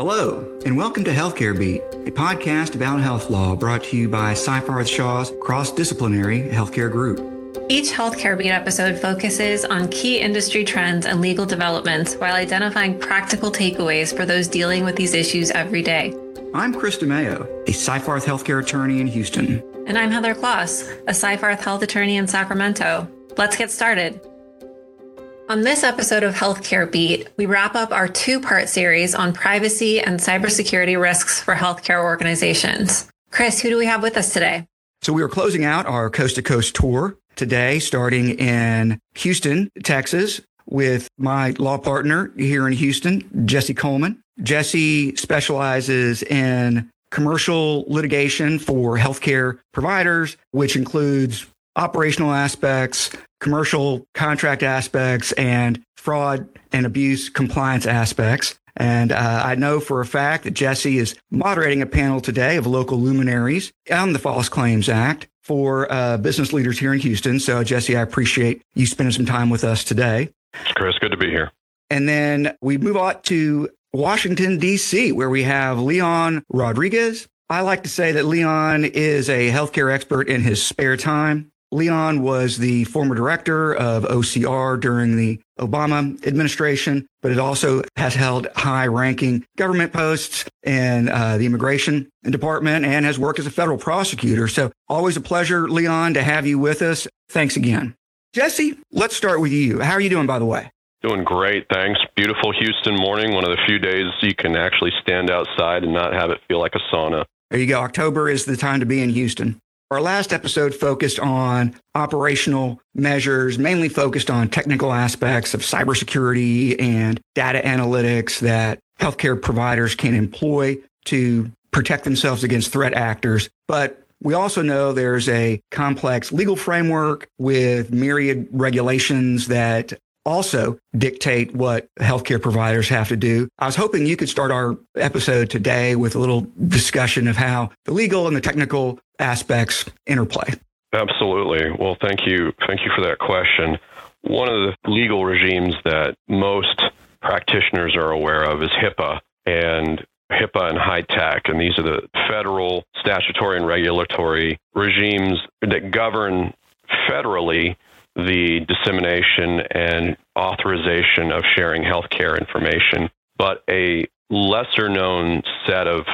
Hello, and welcome to Healthcare Beat, a podcast about health law brought to you by Seyfarth Shaw's cross disciplinary healthcare group. Each Healthcare Beat episode focuses on key industry trends and legal developments while identifying practical takeaways for those dealing with these issues every day. I'm Chris DeMeo, a Seyfarth healthcare attorney in Houston. And I'm Heather Kloss, a Seyfarth health attorney in Sacramento. Let's get started. On this episode of Healthcare Beat, we wrap up our two part series on privacy and cybersecurity risks for healthcare organizations. Chris, who do we have with us today? So, we are closing out our coast to coast tour today, starting in Houston, Texas, with my law partner here in Houston, Jesse Coleman. Jesse specializes in commercial litigation for healthcare providers, which includes operational aspects, commercial contract aspects, and fraud and abuse compliance aspects. And uh, I know for a fact that Jesse is moderating a panel today of local luminaries on the False Claims Act for uh, business leaders here in Houston. So, Jesse, I appreciate you spending some time with us today. Chris, good to be here. And then we move on to Washington, D.C., where we have Leon Rodriguez. I like to say that Leon is a healthcare expert in his spare time. Leon was the former director of OCR during the Obama administration, but it also has held high ranking government posts in uh, the immigration department and has worked as a federal prosecutor. So always a pleasure, Leon, to have you with us. Thanks again. Jesse, let's start with you. How are you doing, by the way? Doing great, thanks. Beautiful Houston morning, one of the few days you can actually stand outside and not have it feel like a sauna. There you go. October is the time to be in Houston. Our last episode focused on operational measures, mainly focused on technical aspects of cybersecurity and data analytics that healthcare providers can employ to protect themselves against threat actors. But we also know there's a complex legal framework with myriad regulations that also dictate what healthcare providers have to do. I was hoping you could start our episode today with a little discussion of how the legal and the technical aspects interplay. Absolutely. Well, thank you. Thank you for that question. One of the legal regimes that most practitioners are aware of is HIPAA and HIPAA and HITECH. And these are the federal statutory and regulatory regimes that govern federally the dissemination and authorization of sharing healthcare information. But a lesser known set of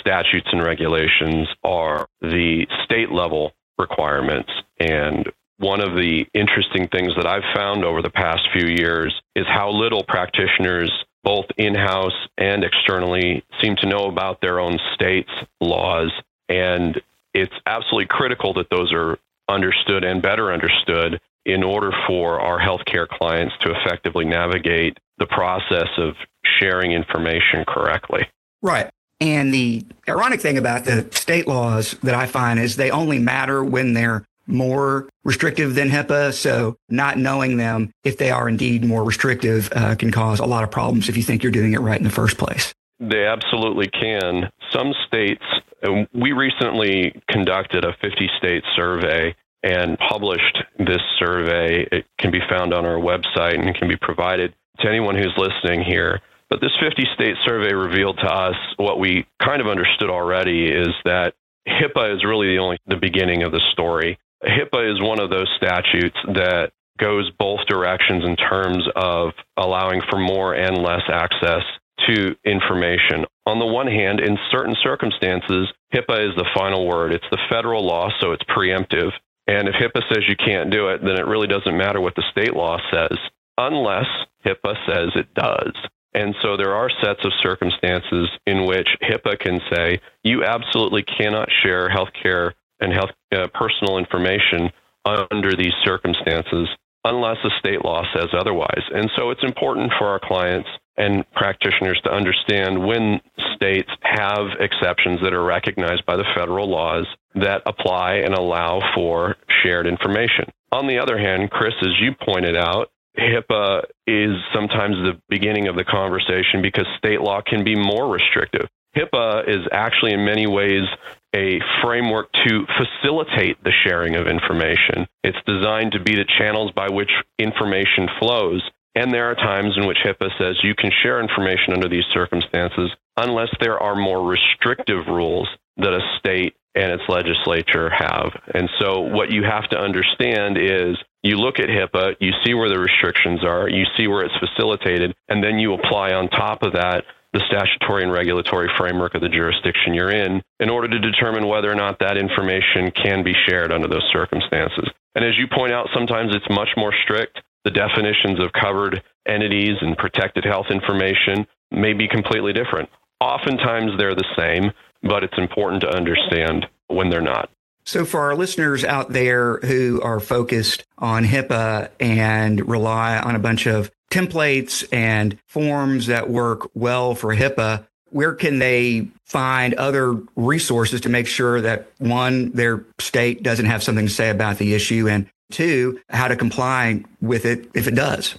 statutes and regulations are the state level requirements. And one of the interesting things that I've found over the past few years is how little practitioners, both in house and externally, seem to know about their own state's laws. And it's absolutely critical that those are understood and better understood in order for our healthcare clients to effectively navigate the process of sharing information correctly. Right. And the ironic thing about the state laws that I find is they only matter when they're more restrictive than HIPAA. So not knowing them, if they are indeed more restrictive, uh, can cause a lot of problems if you think you're doing it right in the first place. They absolutely can. Some states, we recently conducted a 50 state survey and published this survey. It can be found on our website and can be provided to anyone who's listening here. But this 50 state survey revealed to us what we kind of understood already is that HIPAA is really the only the beginning of the story. HIPAA is one of those statutes that goes both directions in terms of allowing for more and less access to information. On the one hand, in certain circumstances, HIPAA is the final word. It's the federal law, so it's preemptive. And if HIPAA says you can't do it, then it really doesn't matter what the state law says, unless HIPAA says it does. And so there are sets of circumstances in which HIPAA can say you absolutely cannot share healthcare and health uh, personal information under these circumstances unless the state law says otherwise. And so it's important for our clients and practitioners to understand when states have exceptions that are recognized by the federal laws that apply and allow for shared information. On the other hand, Chris, as you pointed out, HIPAA is sometimes the beginning of the conversation because state law can be more restrictive. HIPAA is actually, in many ways, a framework to facilitate the sharing of information. It's designed to be the channels by which information flows. And there are times in which HIPAA says you can share information under these circumstances unless there are more restrictive rules that a state and its legislature have. And so what you have to understand is you look at HIPAA, you see where the restrictions are, you see where it's facilitated, and then you apply on top of that the statutory and regulatory framework of the jurisdiction you're in in order to determine whether or not that information can be shared under those circumstances. And as you point out, sometimes it's much more strict. The definitions of covered entities and protected health information may be completely different. Oftentimes they're the same, but it's important to understand when they're not. So, for our listeners out there who are focused on HIPAA and rely on a bunch of templates and forms that work well for HIPAA, where can they find other resources to make sure that one, their state doesn't have something to say about the issue, and two, how to comply with it if it does?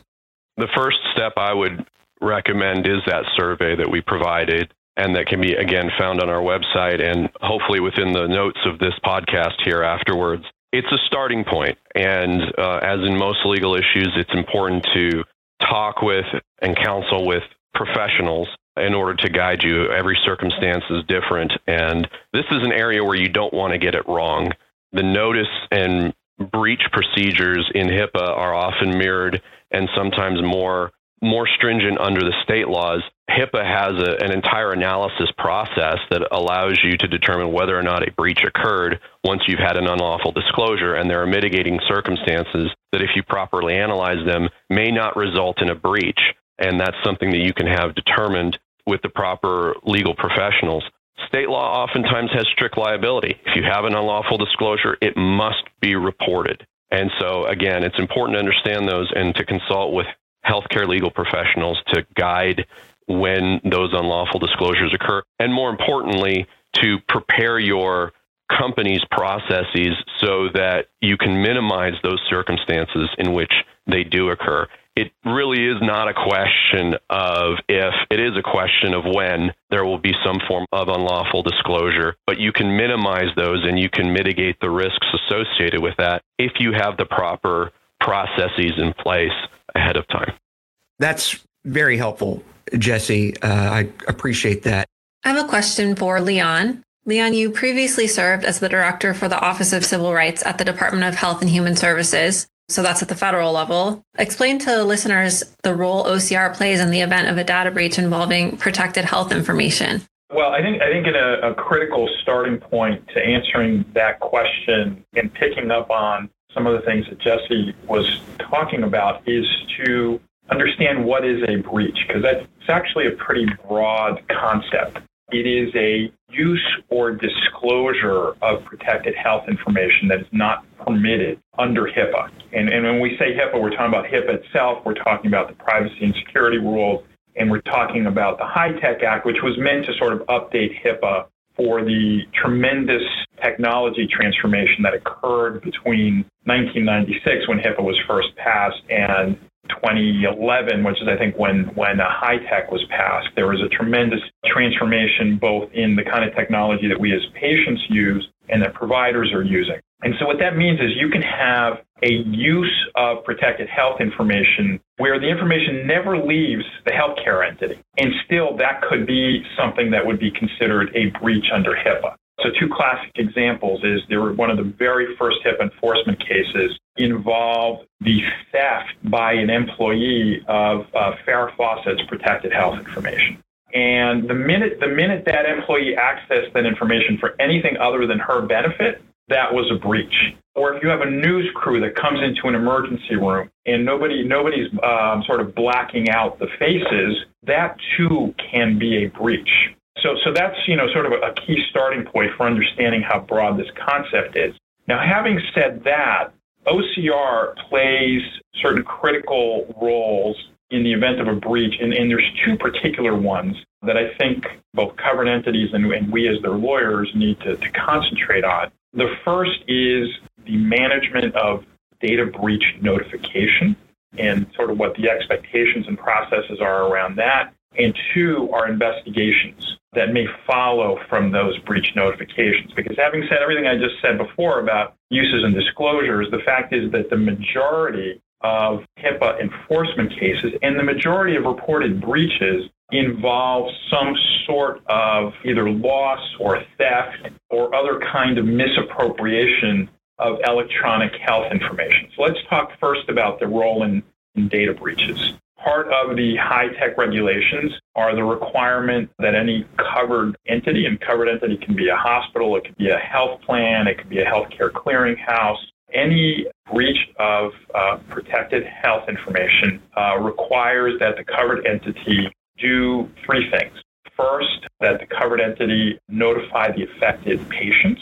The first step I would recommend is that survey that we provided and that can be again found on our website and hopefully within the notes of this podcast here afterwards. It's a starting point, and uh, as in most legal issues, it's important to talk with and counsel with professionals in order to guide you. Every circumstance is different, and this is an area where you don't want to get it wrong. The notice and breach procedures in HIPAA are often mirrored and sometimes more more stringent under the state laws. HIPAA has a, an entire analysis process that allows you to determine whether or not a breach occurred once you've had an unlawful disclosure. And there are mitigating circumstances that, if you properly analyze them, may not result in a breach. And that's something that you can have determined with the proper legal professionals. State law oftentimes has strict liability. If you have an unlawful disclosure, it must be reported. And so, again, it's important to understand those and to consult with healthcare legal professionals to guide when those unlawful disclosures occur. And more importantly, to prepare your company's processes so that you can minimize those circumstances in which they do occur. It really is not a question of if, it is a question of when there will be some form of unlawful disclosure, but you can minimize those and you can mitigate the risks associated with that if you have the proper processes in place ahead of time. That's very helpful, Jesse. Uh, I appreciate that. I have a question for Leon. Leon, you previously served as the director for the Office of Civil Rights at the Department of Health and Human Services. So that's at the federal level. Explain to listeners the role OCR plays in the event of a data breach involving protected health information. Well, I think I think in a, a critical starting point to answering that question and picking up on some of the things that Jesse was talking about is to understand what is a breach, because that's actually a pretty broad concept. It is a use or disclosure of protected health information that is not permitted under HIPAA. And, and when we say HIPAA, we're talking about HIPAA itself, we're talking about the privacy and security rules, and we're talking about the HITECH Act, which was meant to sort of update HIPAA for the tremendous technology transformation that occurred between 1996 when HIPAA was first passed and 2011, which is I think when when uh, HITECH was passed, there was a tremendous transformation both in the kind of technology that we as patients use and that providers are using. And so what that means is you can have a use of protected health information where the information never leaves the healthcare entity. And still that could be something that would be considered a breach under HIPAA. So two classic examples is there were one of the very first HIPAA enforcement cases involved the theft by an employee of uh, Farrah Fawcett's protected health information. And the minute the minute that employee accessed that information for anything other than her benefit, that was a breach. Or if you have a news crew that comes into an emergency room and nobody nobody's um, sort of blacking out the faces, that too can be a breach. So, so that's you know sort of a key starting point for understanding how broad this concept is. Now, having said that, OCR plays certain critical roles in the event of a breach, and, and there's two particular ones that I think both covered entities and, and we as their lawyers need to, to concentrate on. The first is the management of data breach notification and sort of what the expectations and processes are around that. And two are investigations that may follow from those breach notifications. Because having said everything I just said before about uses and disclosures, the fact is that the majority of HIPAA enforcement cases, and the majority of reported breaches involve some sort of either loss or theft or other kind of misappropriation of electronic health information. So let's talk first about the role in, in data breaches. Part of the HITECH regulations are the requirement that any covered entity, and covered entity can be a hospital, it could be a health plan, it could be a healthcare clearinghouse, any breach of uh, protected health information uh, requires that the covered entity do three things. First, that the covered entity notify the affected patients.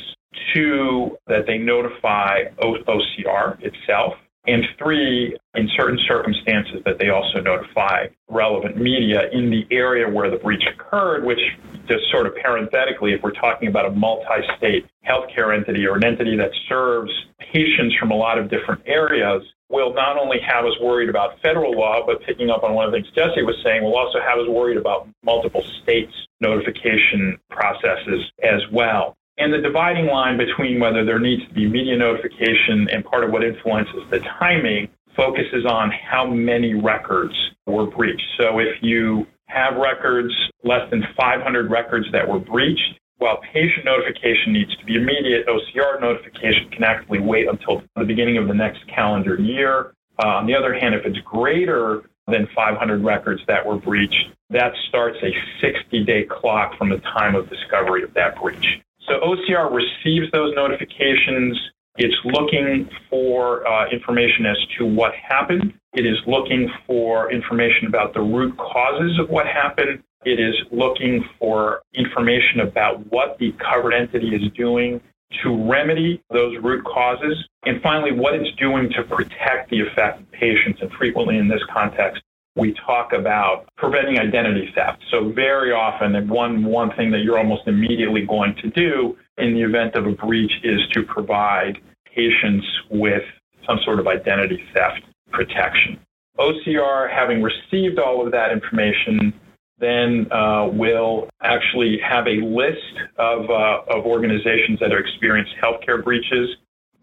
Two, that they notify OCR itself. And three, in certain circumstances, that they also notify relevant media in the area where the breach occurred, which just sort of parenthetically, if we're talking about a multi state healthcare entity or an entity that serves patients from a lot of different areas, will not only have us worried about federal law, but picking up on one of the things Jesse was saying, will also have us worried about multiple states' notification processes as well. And the dividing line between whether there needs to be media notification and part of what influences the timing focuses on how many records were breached. So if you have records, less than 500 records that were breached, while patient notification needs to be immediate, OCR notification can actually wait until the beginning of the next calendar year. Uh, on the other hand, if it's greater than 500 records that were breached, that starts a 60 day clock from the time of discovery of that breach. So OCR receives those notifications. It's looking for uh, information as to what happened. It is looking for information about the root causes of what happened. It is looking for information about what the covered entity is doing to remedy those root causes. And finally, what it's doing to protect the affected patients. And frequently in this context, we talk about preventing identity theft. So very often, one, one thing that you're almost immediately going to do in the event of a breach is to provide patients with some sort of identity theft protection. OCR, having received all of that information, then uh, will actually have a list of, uh, of organizations that have experienced healthcare breaches.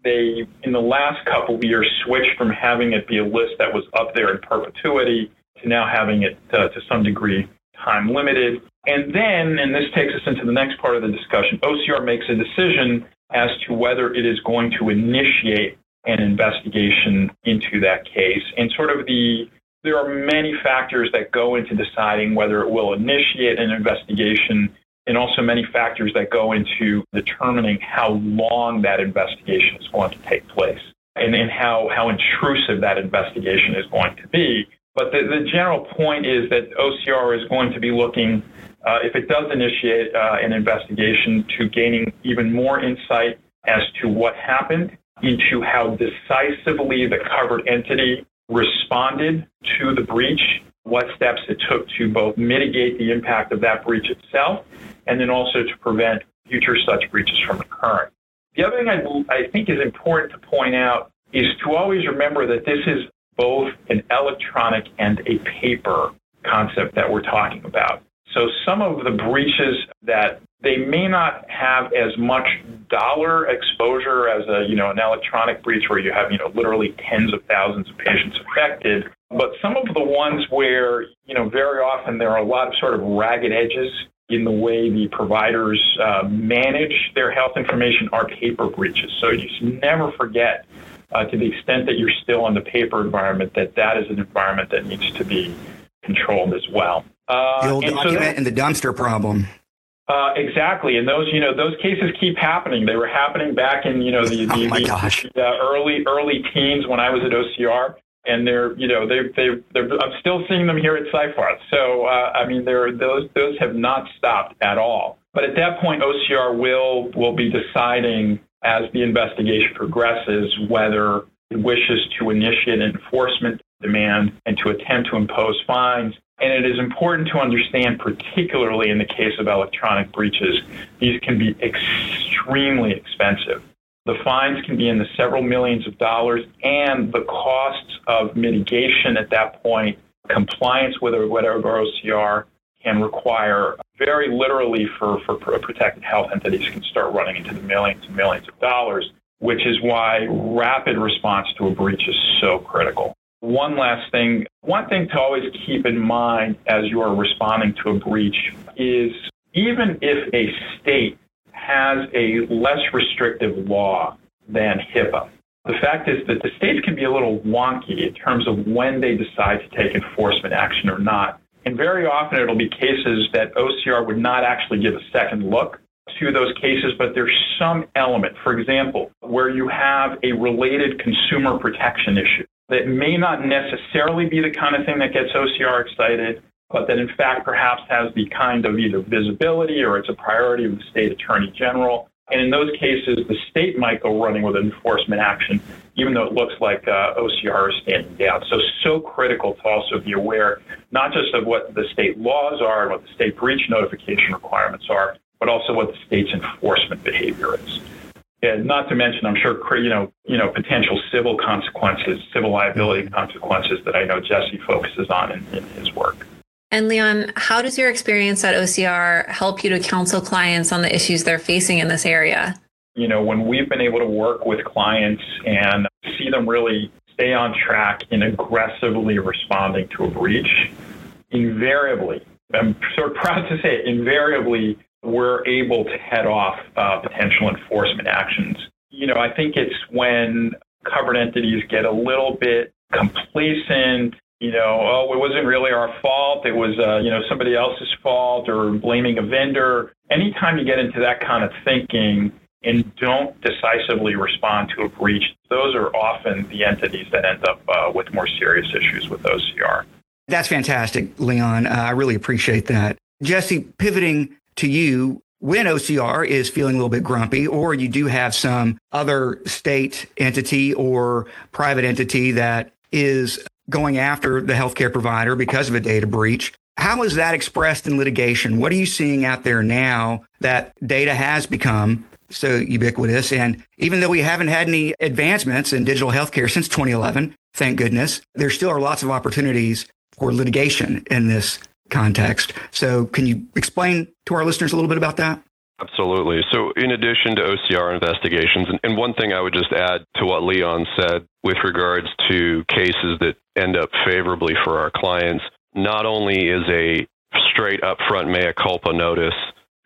They, in the last couple of years, switched from having it be a list that was up there in perpetuity to now having it uh, to some degree time limited. And then, and this takes us into the next part of the discussion, OCR makes a decision as to whether it is going to initiate an investigation into that case. And sort of the there are many factors that go into deciding whether it will initiate an investigation and also many factors that go into determining how long that investigation is going to take place and, and how, how intrusive that investigation is going to be. But the, the general point is that OCR is going to be looking, uh, if it does initiate uh, an investigation, to gaining even more insight as to what happened, into how decisively the covered entity responded to the breach, what steps it took to both mitigate the impact of that breach itself, and then also to prevent future such breaches from occurring. The other thing I, I think is important to point out is to always remember that this is both an electronic and a paper concept that we're talking about. So some of the breaches that they may not have as much dollar exposure as a you know an electronic breach where you have you know literally tens of thousands of patients affected but some of the ones where you know very often there are a lot of sort of ragged edges in the way the providers uh, manage their health information are paper breaches. So you should never forget uh, to the extent that you're still in the paper environment that that is an environment that needs to be controlled as well uh, the old document so and the dumpster problem uh, exactly, and those you know those cases keep happening. They were happening back in you know the, the, oh the, the early early teens when I was at OCR, and they're you know they they're I'm still seeing them here at Seyfarth. So uh, I mean they're those those have not stopped at all. But at that point, OCR will will be deciding as the investigation progresses whether it wishes to initiate an enforcement demand and to attempt to impose fines and it is important to understand, particularly in the case of electronic breaches, these can be extremely expensive. The fines can be in the several millions of dollars, and the costs of mitigation at that point, compliance with whatever OCR can require very literally for, for protected health entities can start running into the millions and millions of dollars, which is why rapid response to a breach is so critical. One last thing. One thing to always keep in mind as you are responding to a breach is even if a state has a less restrictive law than HIPAA, the fact is that the states can be a little wonky in terms of when they decide to take enforcement action or not. And very often it'll be cases that OCR would not actually give a second look to those cases, but there's some element, for example, where you have a related consumer protection issue that may not necessarily be the kind of thing that gets OCR excited, but that in fact perhaps has the kind of either visibility or it's a priority of the state attorney general. And in those cases, the state might go running with enforcement action, even though it looks like uh, OCR is standing down. So, so critical to also be aware not just of what the state laws are and what the state breach notification requirements are, but also what the state's enforcement behavior is. And not to mention, I'm sure, you know, you know, potential civil consequences, civil liability consequences that I know Jesse focuses on in, in his work. And Leon, how does your experience at OCR help you to counsel clients on the issues they're facing in this area? You know, when we've been able to work with clients and see them really stay on track in aggressively responding to a breach, invariably, I'm sort of proud to say it, invariably, we're able to head off uh, potential enforcement actions. You know, I think it's when covered entities get a little bit complacent you know, oh, it wasn't really our fault. It was, uh, you know, somebody else's fault or blaming a vendor. Anytime you get into that kind of thinking and don't decisively respond to a breach, those are often the entities that end up uh, with more serious issues with OCR. That's fantastic, Leon. Uh, I really appreciate that. Jesse, pivoting to you, when OCR is feeling a little bit grumpy, or you do have some other state entity or private entity that is going after the healthcare provider because of a data breach. How is that expressed in litigation? What are you seeing out there now that data has become so ubiquitous? And even though we haven't had any advancements in digital healthcare since 2011, thank goodness, there still are lots of opportunities for litigation in this context. So, can you explain to our listeners a little bit about that? Absolutely. So, in addition to OCR investigations, and one thing I would just add to what Leon said with regards to cases that end up favorably for our clients, not only is a straight upfront mea culpa notice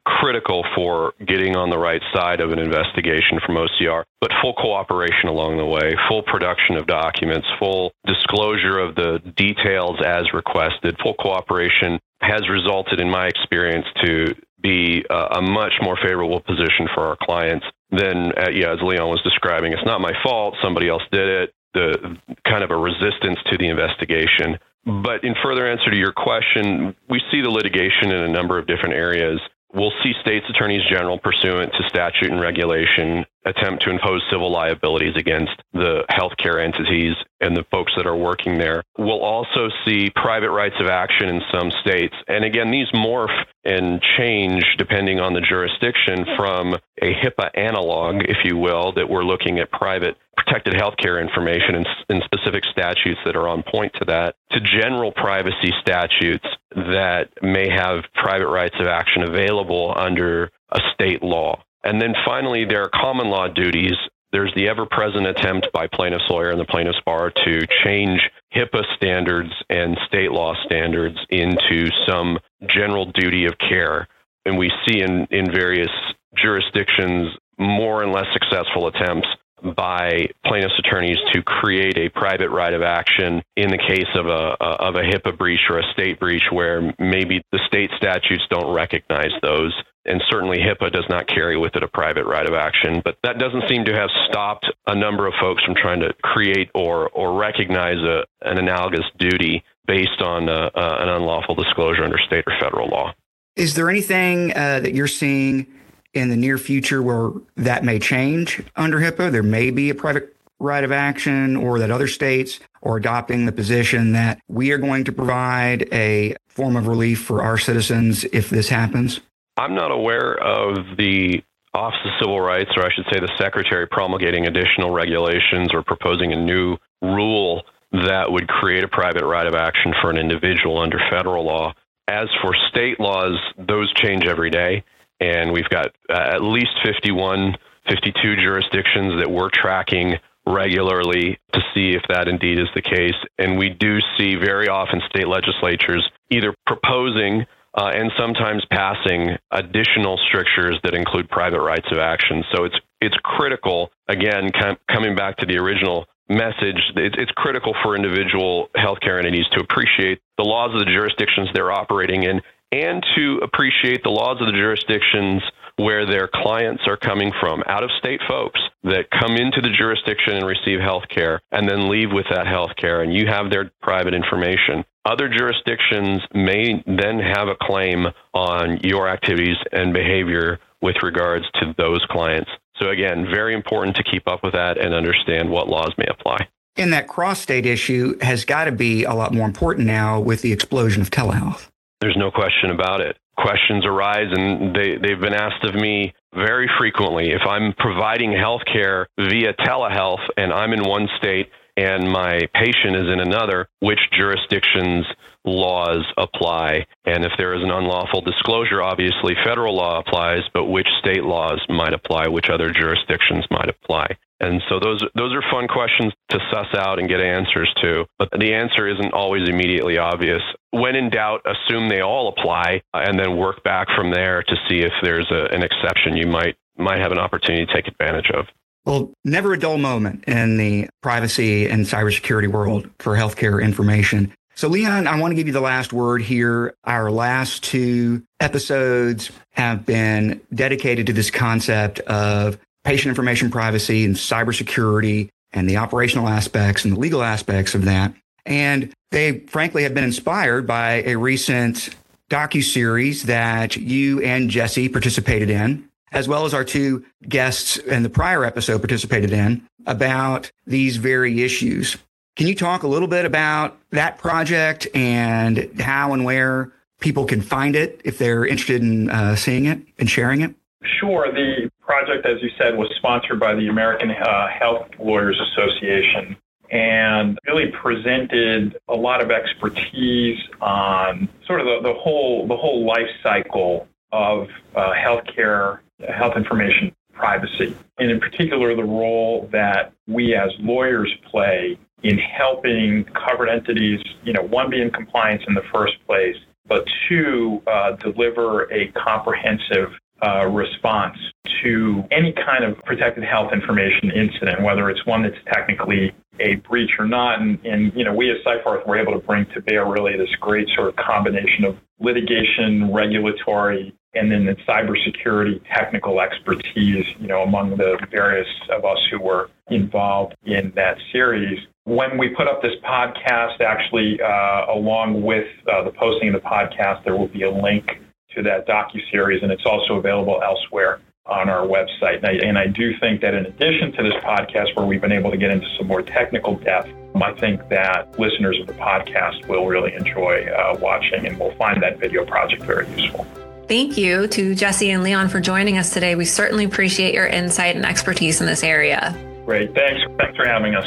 critical for getting on the right side of an investigation from OCR, but full cooperation along the way, full production of documents, full disclosure of the details as requested, full cooperation has resulted, in my experience, to be a, a much more favorable position for our clients than, uh, yeah, as Leon was describing. It's not my fault. Somebody else did it. The kind of a resistance to the investigation. But in further answer to your question, we see the litigation in a number of different areas. We'll see states attorneys general pursuant to statute and regulation attempt to impose civil liabilities against the healthcare entities and the folks that are working there. We'll also see private rights of action in some states. And again, these morph and change depending on the jurisdiction from a HIPAA analog, if you will, that we're looking at private protected healthcare information and, and specific statutes that are on point to that, to general privacy statutes that may have private rights of action available under a state law. And then finally, there are common law duties. There's the ever present attempt by plaintiff's lawyer and the plaintiff's bar to change HIPAA standards and state law standards into some general duty of care. And we see in, in various jurisdictions more and less successful attempts by plaintiffs' attorneys to create a private right of action in the case of a, of a HIPAA breach or a state breach where maybe the state statutes don't recognize those. And certainly HIPAA does not carry with it a private right of action. But that doesn't seem to have stopped a number of folks from trying to create or, or recognize a, an analogous duty based on a, a, an unlawful disclosure under state or federal law. Is there anything uh, that you're seeing in the near future where that may change under HIPAA. There may be a private right of action or that other states are adopting the position that we are going to provide a form of relief for our citizens if this happens? I'm not aware of the Office of Civil Rights, or I should say the Secretary, promulgating additional regulations or proposing a new rule that would create a private right of action for an individual under federal law. As for state laws, those change every day and we've got uh, at least 51, 52 jurisdictions that we're tracking regularly to see if that indeed is the case. And we do see very often state legislatures either proposing uh, and sometimes passing additional strictures that include private rights of action. So it's it's critical. Again, com- coming back to the original message, it's, it's critical for individual healthcare entities to appreciate the laws of the jurisdictions they're operating in and to appreciate the laws of the jurisdictions where their clients are coming from, out of state folks that come into the jurisdiction and receive health care and then leave with that health care, and you have their private information. Other jurisdictions may then have a claim on your activities and behavior with regards to those clients. So, again, very important to keep up with that and understand what laws may apply. And that cross state issue has got to be a lot more important now with the explosion of telehealth. There's no question about it. Questions arise, and they, they've been asked of me very frequently. If I'm providing health care via telehealth and I'm in one state and my patient is in another, which jurisdictions laws apply? And if there is an unlawful disclosure, obviously federal law applies, but which state laws might apply, which other jurisdictions might apply? And so those those are fun questions to suss out and get answers to. But the answer isn't always immediately obvious. When in doubt, assume they all apply, uh, and then work back from there to see if there's a, an exception you might might have an opportunity to take advantage of. Well, never a dull moment in the privacy and cybersecurity world for healthcare information. So, Leon, I want to give you the last word here. Our last two episodes have been dedicated to this concept of patient information privacy and cybersecurity and the operational aspects and the legal aspects of that. And they frankly have been inspired by a recent docu-series that you and Jesse participated in, as well as our two guests in the prior episode participated in about these very issues. Can you talk a little bit about that project and how and where people can find it if they're interested in uh, seeing it and sharing it? Sure. The project, as you said, was sponsored by the American uh, Health Lawyers Association and really presented a lot of expertise on sort of the, the whole the whole life cycle of uh, healthcare, health information privacy, and in particular the role that we as lawyers play in helping covered entities, you know, one be in compliance in the first place, but two, uh, deliver a comprehensive uh, response to any kind of protected health information incident, whether it's one that's technically a breach or not. And, and you know, we as Seyfarth were able to bring to bear really this great sort of combination of litigation, regulatory, and then the cybersecurity technical expertise, you know, among the various of us who were involved in that series. When we put up this podcast, actually, uh, along with uh, the posting of the podcast, there will be a link to that docu series, and it's also available elsewhere on our website. And I, and I, do think that in addition to this podcast, where we've been able to get into some more technical depth, I think that listeners of the podcast will really enjoy uh, watching and will find that video project very useful. Thank you to Jesse and Leon for joining us today. We certainly appreciate your insight and expertise in this area. Great. Thanks. Thanks for having us.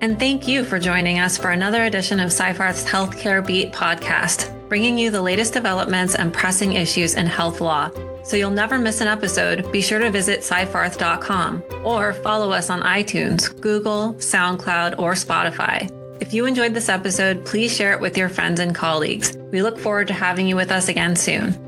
And thank you for joining us for another edition of Seyfarth's Healthcare Beat podcast, bringing you the latest developments and pressing issues in health law. So you'll never miss an episode, be sure to visit seyfarth.com or follow us on iTunes, Google, SoundCloud, or Spotify. If you enjoyed this episode, please share it with your friends and colleagues. We look forward to having you with us again soon.